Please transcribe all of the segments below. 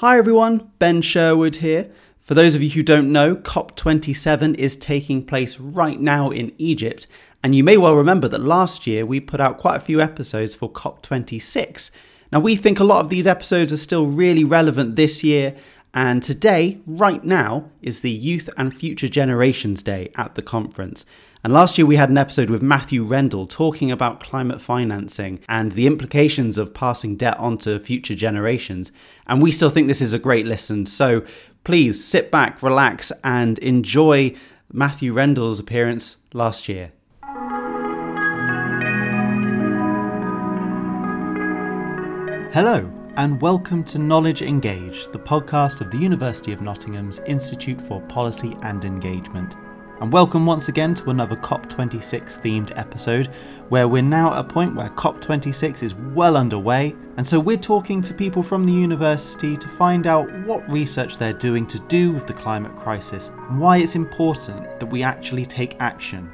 Hi everyone, Ben Sherwood here. For those of you who don't know, COP27 is taking place right now in Egypt, and you may well remember that last year we put out quite a few episodes for COP26. Now, we think a lot of these episodes are still really relevant this year, and today, right now, is the Youth and Future Generations Day at the conference. And last year we had an episode with Matthew Rendall talking about climate financing and the implications of passing debt on to future generations. And we still think this is a great listen. So please sit back, relax, and enjoy Matthew Rendall's appearance last year. Hello, and welcome to Knowledge Engage, the podcast of the University of Nottingham's Institute for Policy and Engagement and welcome once again to another COP26 themed episode where we're now at a point where COP26 is well underway, and so we're talking to people from the university to find out what research they're doing to do with the climate crisis and why it's important that we actually take action.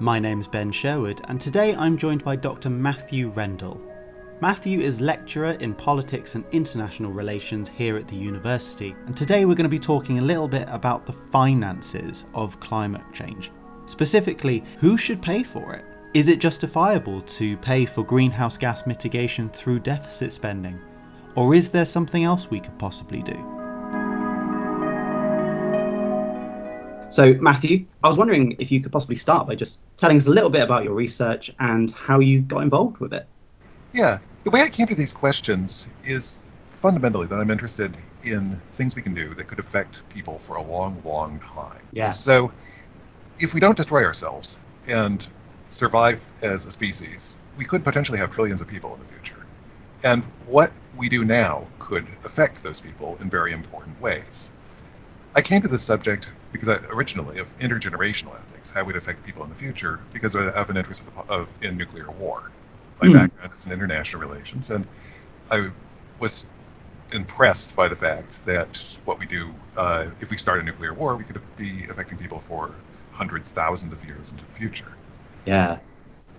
My name's Ben Sherwood, and today I'm joined by Dr. Matthew Rendall. Matthew is lecturer in politics and international relations here at the university, and today we're going to be talking a little bit about the finances of climate change. Specifically, who should pay for it? Is it justifiable to pay for greenhouse gas mitigation through deficit spending? Or is there something else we could possibly do? So, Matthew, I was wondering if you could possibly start by just telling us a little bit about your research and how you got involved with it. Yeah, the way I came to these questions is fundamentally that I'm interested in things we can do that could affect people for a long, long time. Yeah. So if we don't destroy ourselves and survive as a species, we could potentially have trillions of people in the future. And what we do now could affect those people in very important ways. I came to this subject because I, originally of intergenerational ethics, how we'd affect people in the future, because I have an interest of, of in nuclear war. My mm. background is in international relations, and I was impressed by the fact that what we do, uh, if we start a nuclear war, we could be affecting people for hundreds, thousands of years into the future. Yeah.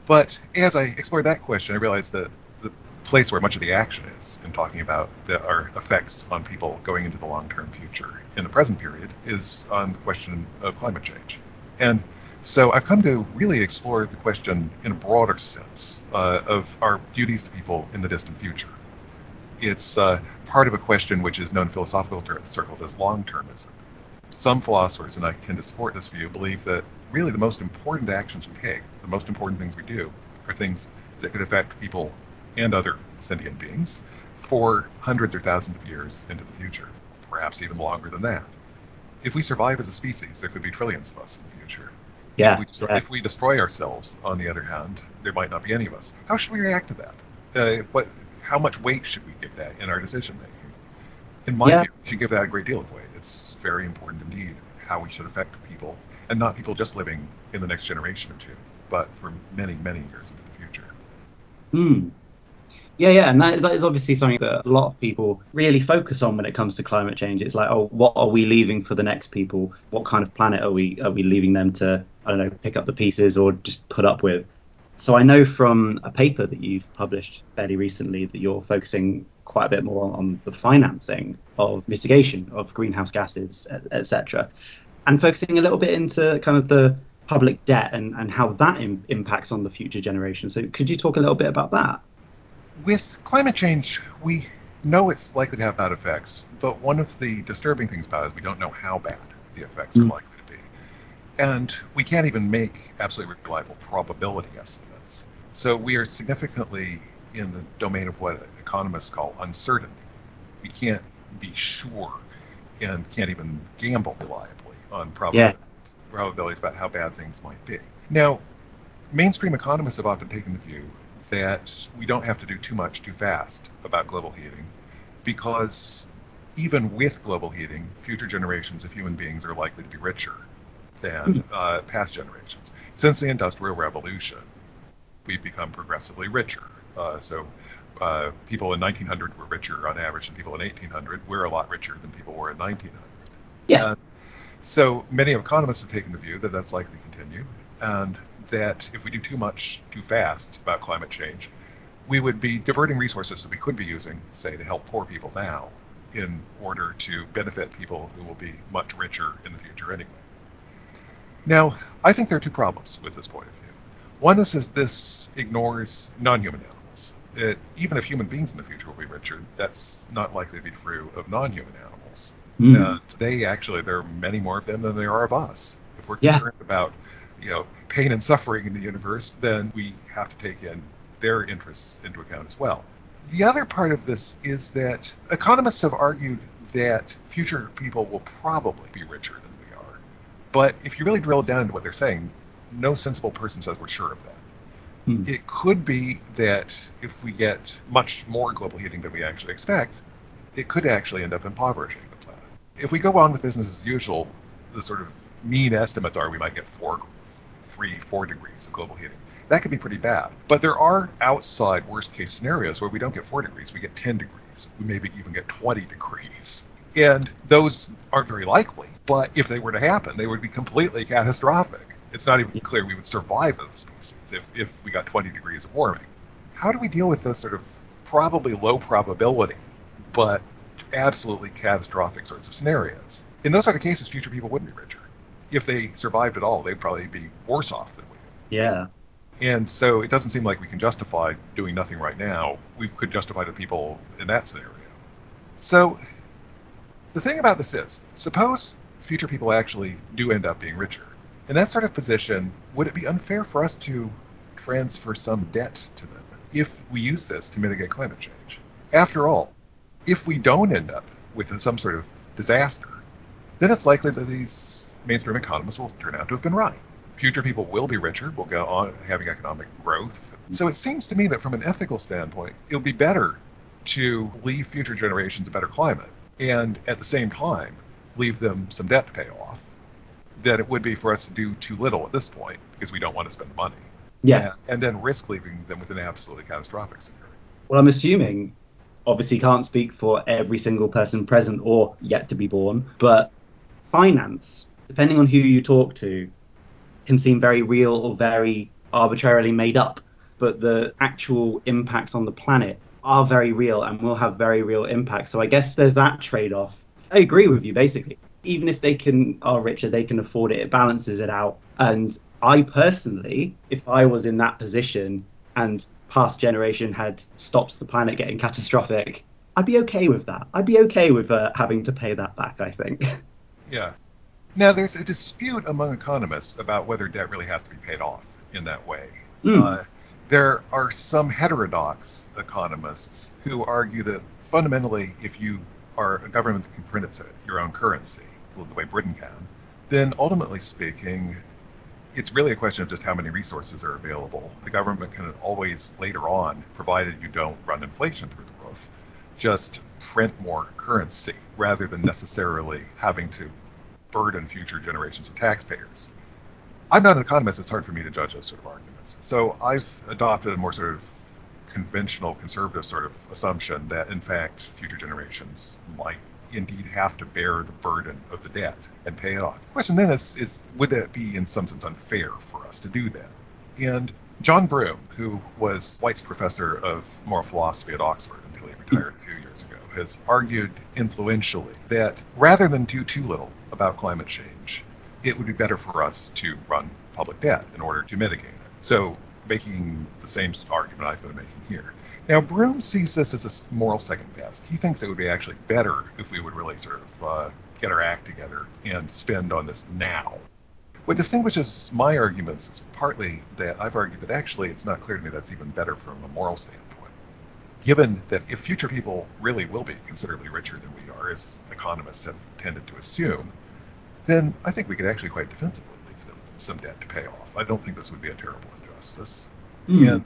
But as I explored that question, I realized that the place where much of the action is in talking about the, our effects on people going into the long-term future in the present period is on the question of climate change. And so I've come to really explore the question in a broader sense uh, of our duties to people in the distant future. It's uh, part of a question which is known in philosophical circles as long-termism. Some philosophers, and I tend to support this view, believe that really the most important actions we take, the most important things we do, are things that could affect people and other sentient beings for hundreds or thousands of years into the future, perhaps even longer than that. If we survive as a species, there could be trillions of us in the future. Yeah. If we, destroy, yeah. if we destroy ourselves, on the other hand, there might not be any of us. How should we react to that? Uh, what, how much weight should we give that in our decision making? In my Yeah. view, we should give that a great deal of weight. It's very important indeed how we should affect people, and not people just living in the next generation or two, but for many, many years into the future. Hmm. Yeah, yeah, and that, that is obviously something that a lot of people really focus on when it comes to climate change. It's like, oh, what are we leaving for the next people? What kind of planet are we are we leaving them to? I don't know, pick up the pieces or just put up with. So I know from a paper that you've published fairly recently that you're focusing quite a bit more on, on the financing of mitigation of greenhouse gases, etc., and focusing a little bit into kind of the public debt and, and how that Im- impacts on the future generation. So could you talk a little bit about that? With climate change, we know it's likely to have bad effects, but one of the disturbing things about it is we don't know how bad the effects Mm. are likely to be. And we can't even make absolutely reliable probability estimates. So we are significantly in the domain of what economists call uncertainty. We can't be sure and can't even gamble reliably on probabil- probabilities about how bad things might be. Now, mainstream economists have often taken the view that we don't have to do too much too fast about global heating because even with global heating, future generations of human beings are likely to be richer than uh, past generations. Since the Industrial Revolution, we've become progressively richer. Uh, so uh, people in 1900 were richer on average than people in 1800. We're a lot richer than people were in 1900. Yeah. And so many economists have taken the view that that's likely to continue, and that if we do too much too fast about climate change, we would be diverting resources that we could be using, say, to help poor people now in order to benefit people who will be much richer in the future anyway. Now, I think there are two problems with this point of view. One is that this ignores non-human animals. It, even if human beings in the future will be richer, that's not likely to be true of non-human animals. Mm. And they actually, there are many more of them than there are of us. If we're concerned yeah. about, you know, pain and suffering in the universe, then we have to take in their interests into account as well. The other part of this is that economists have argued that future people will probably be richer than we are. But if you really drill down into what they're saying, no sensible person says we're sure of that. Hmm. It could be that if we get much more global heating than we actually expect, it could actually end up impoverishing the planet. If we go on with business as usual, the sort of mean estimates are we might get four, three, four degrees of global heating. That could be pretty bad. But there are outside worst case scenarios where we don't get four degrees, we get 10 degrees. We maybe even get 20 degrees. And those aren't very likely. But if they were to happen, they would be completely catastrophic it's not even clear we would survive as a species if, if we got 20 degrees of warming. How do we deal with those sort of probably low probability, but absolutely catastrophic sorts of scenarios? In those sort of cases, future people wouldn't be richer. If they survived at all, they'd probably be worse off than we. Yeah. And so it doesn't seem like we can justify doing nothing right now. We could justify to people in that scenario. So the thing about this is, suppose future people actually do end up being richer in that sort of position, would it be unfair for us to transfer some debt to them if we use this to mitigate climate change? After all, if we don't end up with some sort of disaster, then it's likely that these mainstream economists will turn out to have been right. Future people will be richer, will go on having economic growth. So it seems to me that from an ethical standpoint, it would be better to leave future generations a better climate and at the same time leave them some debt to pay off than it would be for us to do too little at this point because we don't want to spend the money. Yeah. And, and then risk leaving them with an absolutely catastrophic scenario. Well, I'm assuming, obviously, can't speak for every single person present or yet to be born, but finance, depending on who you talk to, can seem very real or very arbitrarily made up. But the actual impacts on the planet are very real and will have very real impacts. So I guess there's that trade off. I agree with you, basically even if they can are richer, they can afford it. It balances it out. And I personally, if I was in that position and past generation had stopped the planet getting catastrophic, I'd be okay with that. I'd be okay with uh, having to pay that back. I think. Yeah. Now there's a dispute among economists about whether debt really has to be paid off in that way. Mm. Uh, there are some heterodox economists who argue that fundamentally, if you are a government that can print its your own currency, the way Britain can, then ultimately speaking, it's really a question of just how many resources are available. The government can always later on, provided you don't run inflation through the roof, just print more currency rather than necessarily having to burden future generations of taxpayers. I'm not an economist, it's hard for me to judge those sort of arguments. So I've adopted a more sort of conventional conservative sort of assumption that in fact future generations might indeed have to bear the burden of the debt and pay it off. The question then is, is would that be in some sense unfair for us to do that? And John Broome, who was White's professor of moral philosophy at Oxford until he retired a few years ago, has argued influentially that rather than do too little about climate change, it would be better for us to run public debt in order to mitigate it. So making the same argument I've been making here. Now, Broome sees this as a moral second best. He thinks it would be actually better if we would really sort of uh, get our act together and spend on this now. What distinguishes my arguments is partly that I've argued that actually it's not clear to me that's even better from a moral standpoint. Given that if future people really will be considerably richer than we are, as economists have tended to assume, then I think we could actually quite defensively leave them some debt to pay off. I don't think this would be a terrible injustice. Mm. And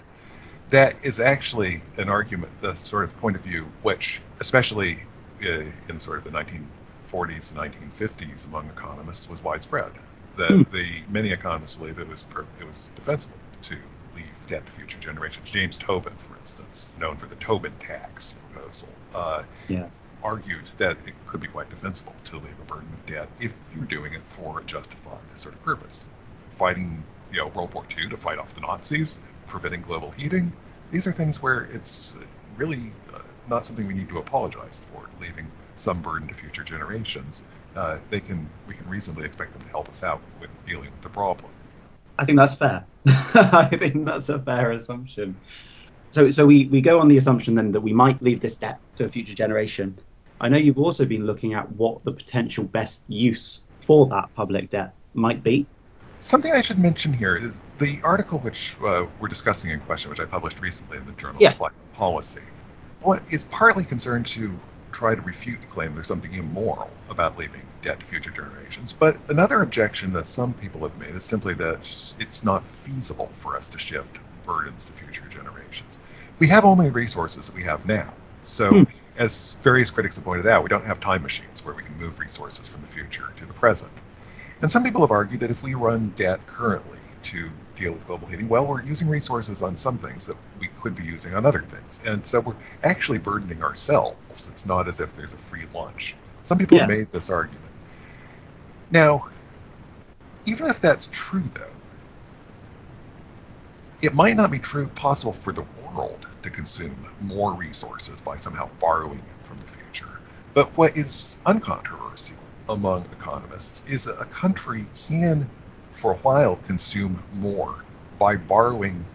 that is actually an argument, the sort of point of view which, especially uh, in sort of the 1940s and 1950s among economists, was widespread. That mm. the many economists believe it was it was defensible to leave debt to future generations. James Tobin, for instance, known for the Tobin tax proposal, uh, yeah. argued that it could be quite defensible to leave a burden of debt if you're doing it for a justified sort of purpose. Fighting you know, World War II to fight off the Nazis, preventing global heating. These are things where it's really uh, not something we need to apologize for, leaving some burden to future generations. Uh, they can we can reasonably expect them to help us out with dealing with the problem. I think that's fair. I think that's a fair assumption. So, so we, we go on the assumption then that we might leave this debt to a future generation. I know you've also been looking at what the potential best use for that public debt might be. Something I should mention here is the article which uh, we're discussing in question, which I published recently in the Journal yeah. of Climate Policy, what is partly concerned to try to refute the claim there's something immoral about leaving debt to future generations. But another objection that some people have made is simply that it's not feasible for us to shift burdens to future generations. We have only resources that we have now. So, hmm. as various critics have pointed out, we don't have time machines where we can move resources from the future to the present. And some people have argued that if we run debt currently to deal with global heating, well, we're using resources on some things that we could be using on other things. And so we're actually burdening ourselves. It's not as if there's a free lunch. Some people yeah. have made this argument. Now, even if that's true, though, it might not be true possible for the world to consume more resources by somehow borrowing it from the future. But what is uncontroversial among economists is that a country can, for a while, consume more by borrowing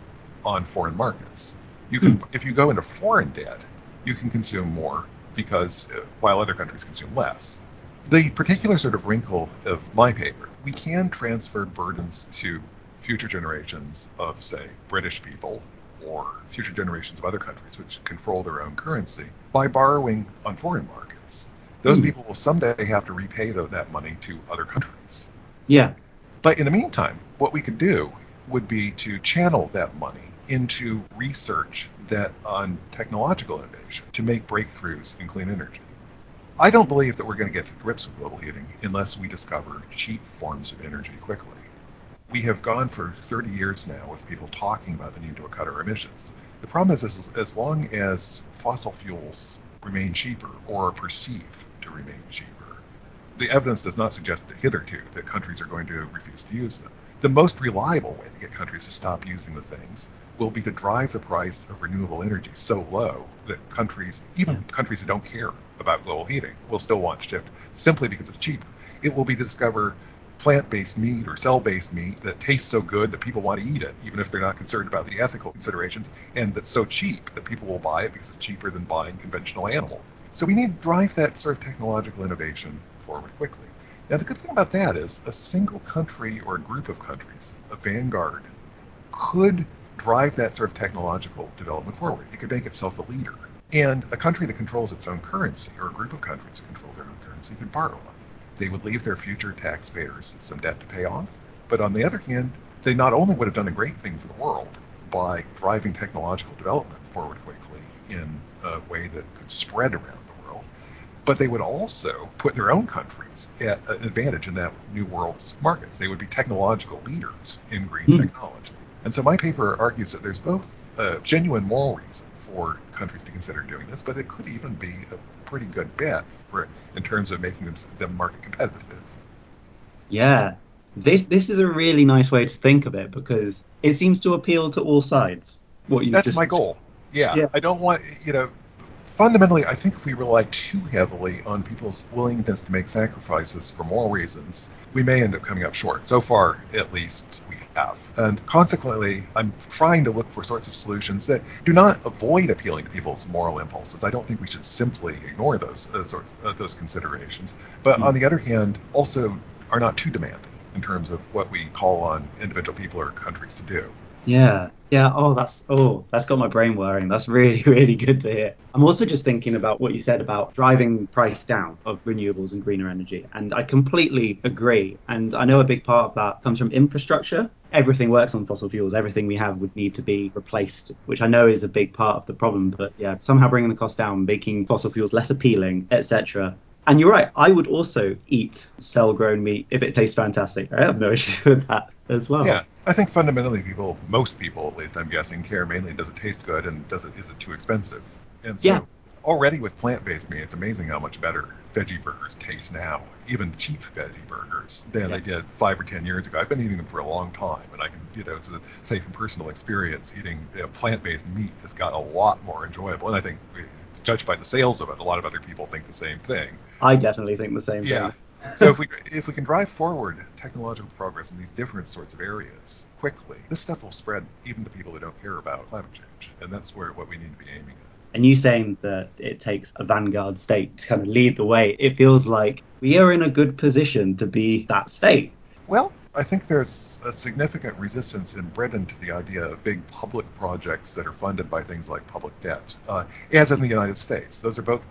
on foreign markets. You can, mm. if you go into foreign debt, you can consume more because uh, while other countries consume less. The particular sort of wrinkle of my paper, we can transfer burdens to future generations of, say, British people or future generations of other countries which control their own currency by borrowing on foreign markets. Those mm. people will someday have to repay though, that money to other countries. Yeah. But in the meantime, what we could do would be to channel that money into research that on technological innovation to make breakthroughs in clean energy. I don't believe that we're going to get to grips with global heating unless we discover cheap forms of energy quickly we have gone for 30 years now with people talking about the need to cut our emissions. The problem is, is as long as fossil fuels remain cheaper or are perceived to remain cheaper, the evidence does not suggest that hitherto that countries are going to refuse to use them. The most reliable way to get countries to stop using the things will be to drive the price of renewable energy so low that countries, even countries that don't care about global heating, will still want to shift simply because it's cheaper. It will be to discover plant-based meat or cell-based meat that tastes so good that people want to eat it, even if they're not concerned about the ethical considerations, and that's so cheap that people will buy it because it's cheaper than buying conventional animal. So we need to drive that sort of technological innovation forward quickly. Now the good thing about that is a single country or a group of countries, a vanguard, could drive that sort of technological development forward. It could make itself a leader. And a country that controls its own currency, or a group of countries that control their own currency, could borrow money they would leave their future taxpayers some debt to pay off. But on the other hand, they not only would have done a great thing for the world by driving technological development forward quickly in a way that could spread around the but they would also put their own countries at an advantage in that new world's markets. They would be technological leaders in green mm. technology. And so my paper argues that there's both a genuine moral reason for countries to consider doing this, but it could even be a pretty good bet for in terms of making them, them market competitive. Yeah, this this is a really nice way to think of it because it seems to appeal to all sides. What you that's just... my goal. Yeah, yeah, I don't want you know fundamentally, I think if we rely too heavily on people's willingness to make sacrifices for moral reasons, we may end up coming up short. So far, at least, we have. And consequently, I'm trying to look for sorts of solutions that do not avoid appealing to people's moral impulses. I don't think we should simply ignore those uh, sorts uh, those considerations. But mm-hmm. on the other hand, also are not too demanding in terms of what we call on individual people or countries to do. Yeah. Yeah. Oh, that's oh, that's got my brain whirring. That's really, really good to hear. I'm also just thinking about what you said about driving price down of renewables and greener energy, and I completely agree. And I know a big part of that comes from infrastructure. Everything works on fossil fuels. Everything we have would need to be replaced, which I know is a big part of the problem. But yeah, somehow bringing the cost down, making fossil fuels less appealing, etc. And you're right. I would also eat cell-grown meat if it tastes fantastic. I have no issue with that as well. Yeah, I think fundamentally, people, most people at least, I'm guessing, care mainly does it taste good and does it is it too expensive? And so yeah. already with plant-based meat, it's amazing how much better veggie burgers taste now, even cheap veggie burgers, than yeah. they did five or ten years ago. I've been eating them for a long time, and I can, you know, it's a, say from personal experience, eating you know, plant-based meat has got a lot more enjoyable, and I think judged by the sales of it, a lot of other people think the same thing. I definitely think the same Yeah. thing. so if we if we can drive forward technological progress in these different sorts of areas quickly, this stuff will spread even to people who don't care about climate change, and that's where what we need to be aiming at. And you saying that it takes a vanguard state to kind of lead the way, it feels like we are in a good position to be that state. Well, I think there's a significant resistance in Britain to the idea of big public projects that are funded by things like public debt, uh, as in the United States. Those are both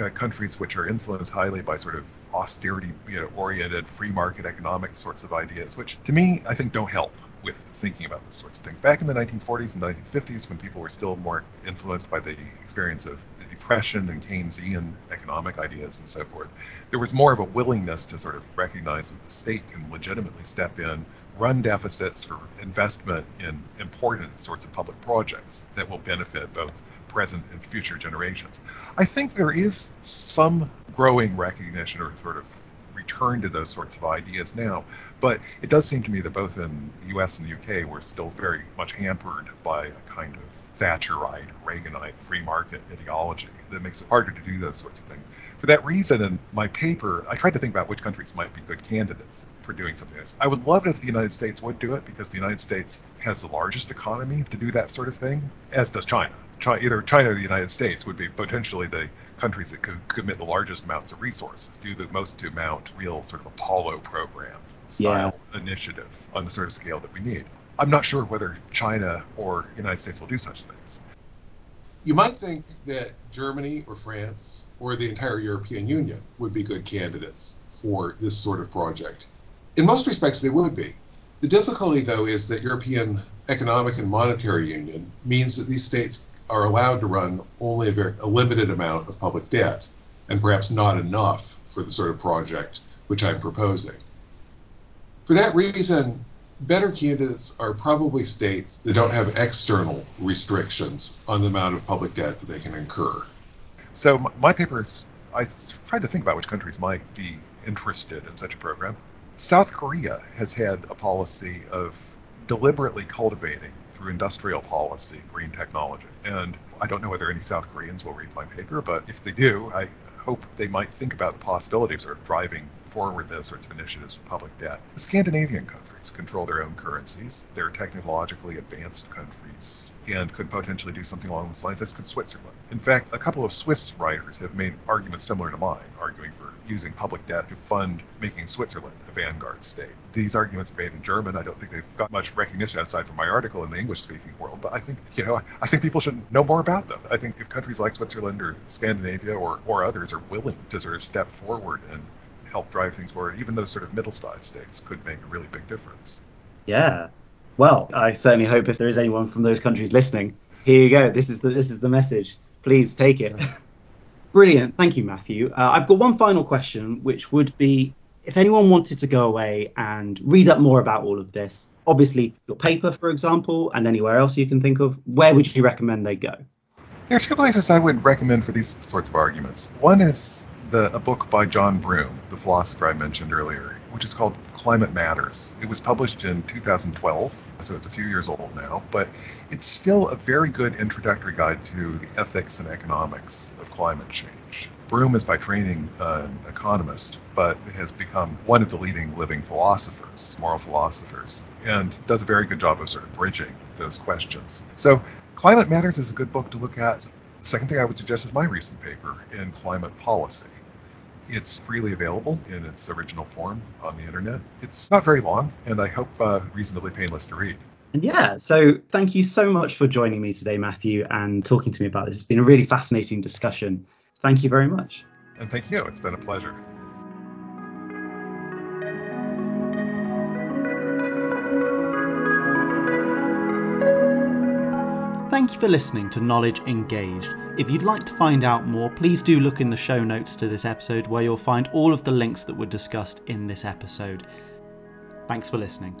uh, countries which are influenced highly by sort of austerity you know, oriented free market economic sorts of ideas, which to me I think don't help with thinking about these sorts of things. Back in the 1940s and 1950s, when people were still more influenced by the experience of the Depression and Keynesian economic ideas and so forth, there was more of a willingness to sort of recognize that the state can legitimately step in, run deficits for investment in important sorts of public projects that will benefit both present and future generations. I think there is some growing recognition or sort of return to those sorts of ideas now, but it does seem to me that both in the US and the UK we're still very much hampered by a kind of Thatcherite, Reaganite free market ideology that makes it harder to do those sorts of things. For that reason, in my paper, I tried to think about which countries might be good candidates for doing something like this. I would love it if the United States would do it because the United States has the largest economy to do that sort of thing, as does China. China, either China or the United States would be potentially the countries that could commit the largest amounts of resources, do the most to mount real sort of Apollo program style initiative on the sort of scale that we need. I'm not sure whether China or the United States will do such things. You might think that Germany or France or the entire European Union would be good candidates for this sort of project. In most respects, they would be. The difficulty, though, is that European Economic and Monetary Union means that these states are allowed to run only a, very, a limited amount of public debt, and perhaps not enough for the sort of project which I'm proposing. For that reason, better candidates are probably states that don't have external restrictions on the amount of public debt that they can incur. So my, paper is, I tried to think about which countries might be interested in such a program. South Korea has had a policy of deliberately cultivating through industrial policy green technology. And I don't know whether any South Koreans will read my paper, but if they do, I hope they might think about the possibilities of driving forward those sorts of initiatives with public debt. The Scandinavian countries control their own currencies. They're technologically advanced countries and could potentially do something along those lines, as could Switzerland. In fact, a couple of Swiss writers have made arguments similar to mine, arguing for using public debt to fund making Switzerland a vanguard state. These arguments are made in German. I don't think they've got much recognition outside from my article in the English speaking world, but I think, you know, I think people should know more about them. I think if countries like Switzerland or Scandinavia or, or others are willing to sort of step forward and help drive things forward, even those sort of middle-sized states could make a really big difference. Yeah. Well, I certainly hope if there is anyone from those countries listening, here you go. This is the this is the message. Please take it. Brilliant. Thank you, Matthew. Uh, I've got one final question, which would be if anyone wanted to go away and read up more about all of this, obviously your paper, for example, and anywhere else you can think of, where would you recommend they go? There are two places I would recommend for these sorts of arguments. One is the, a book by John Broome, the philosopher I mentioned earlier, which is called Climate Matters. It was published in 2012, so it's a few years old now, but it's still a very good introductory guide to the ethics and economics of climate change. Broome is by training an economist, but has become one of the leading living philosophers, moral philosophers, and does a very good job of sort of bridging those questions. So Climate Matters is a good book to look at. The second thing I would suggest is my recent paper in climate policy. It's freely available in its original form on the internet. It's not very long, and I hope uh, reasonably painless to read. And yeah, so thank you so much for joining me today, Matthew, and talking to me about this. It's been a really fascinating discussion. Thank you very much. And thank you. It's been a pleasure. For listening to Knowledge Engaged. If you'd like to find out more, please do look in the show notes to this episode where you'll find all of the links that were discussed in this episode. Thanks for listening.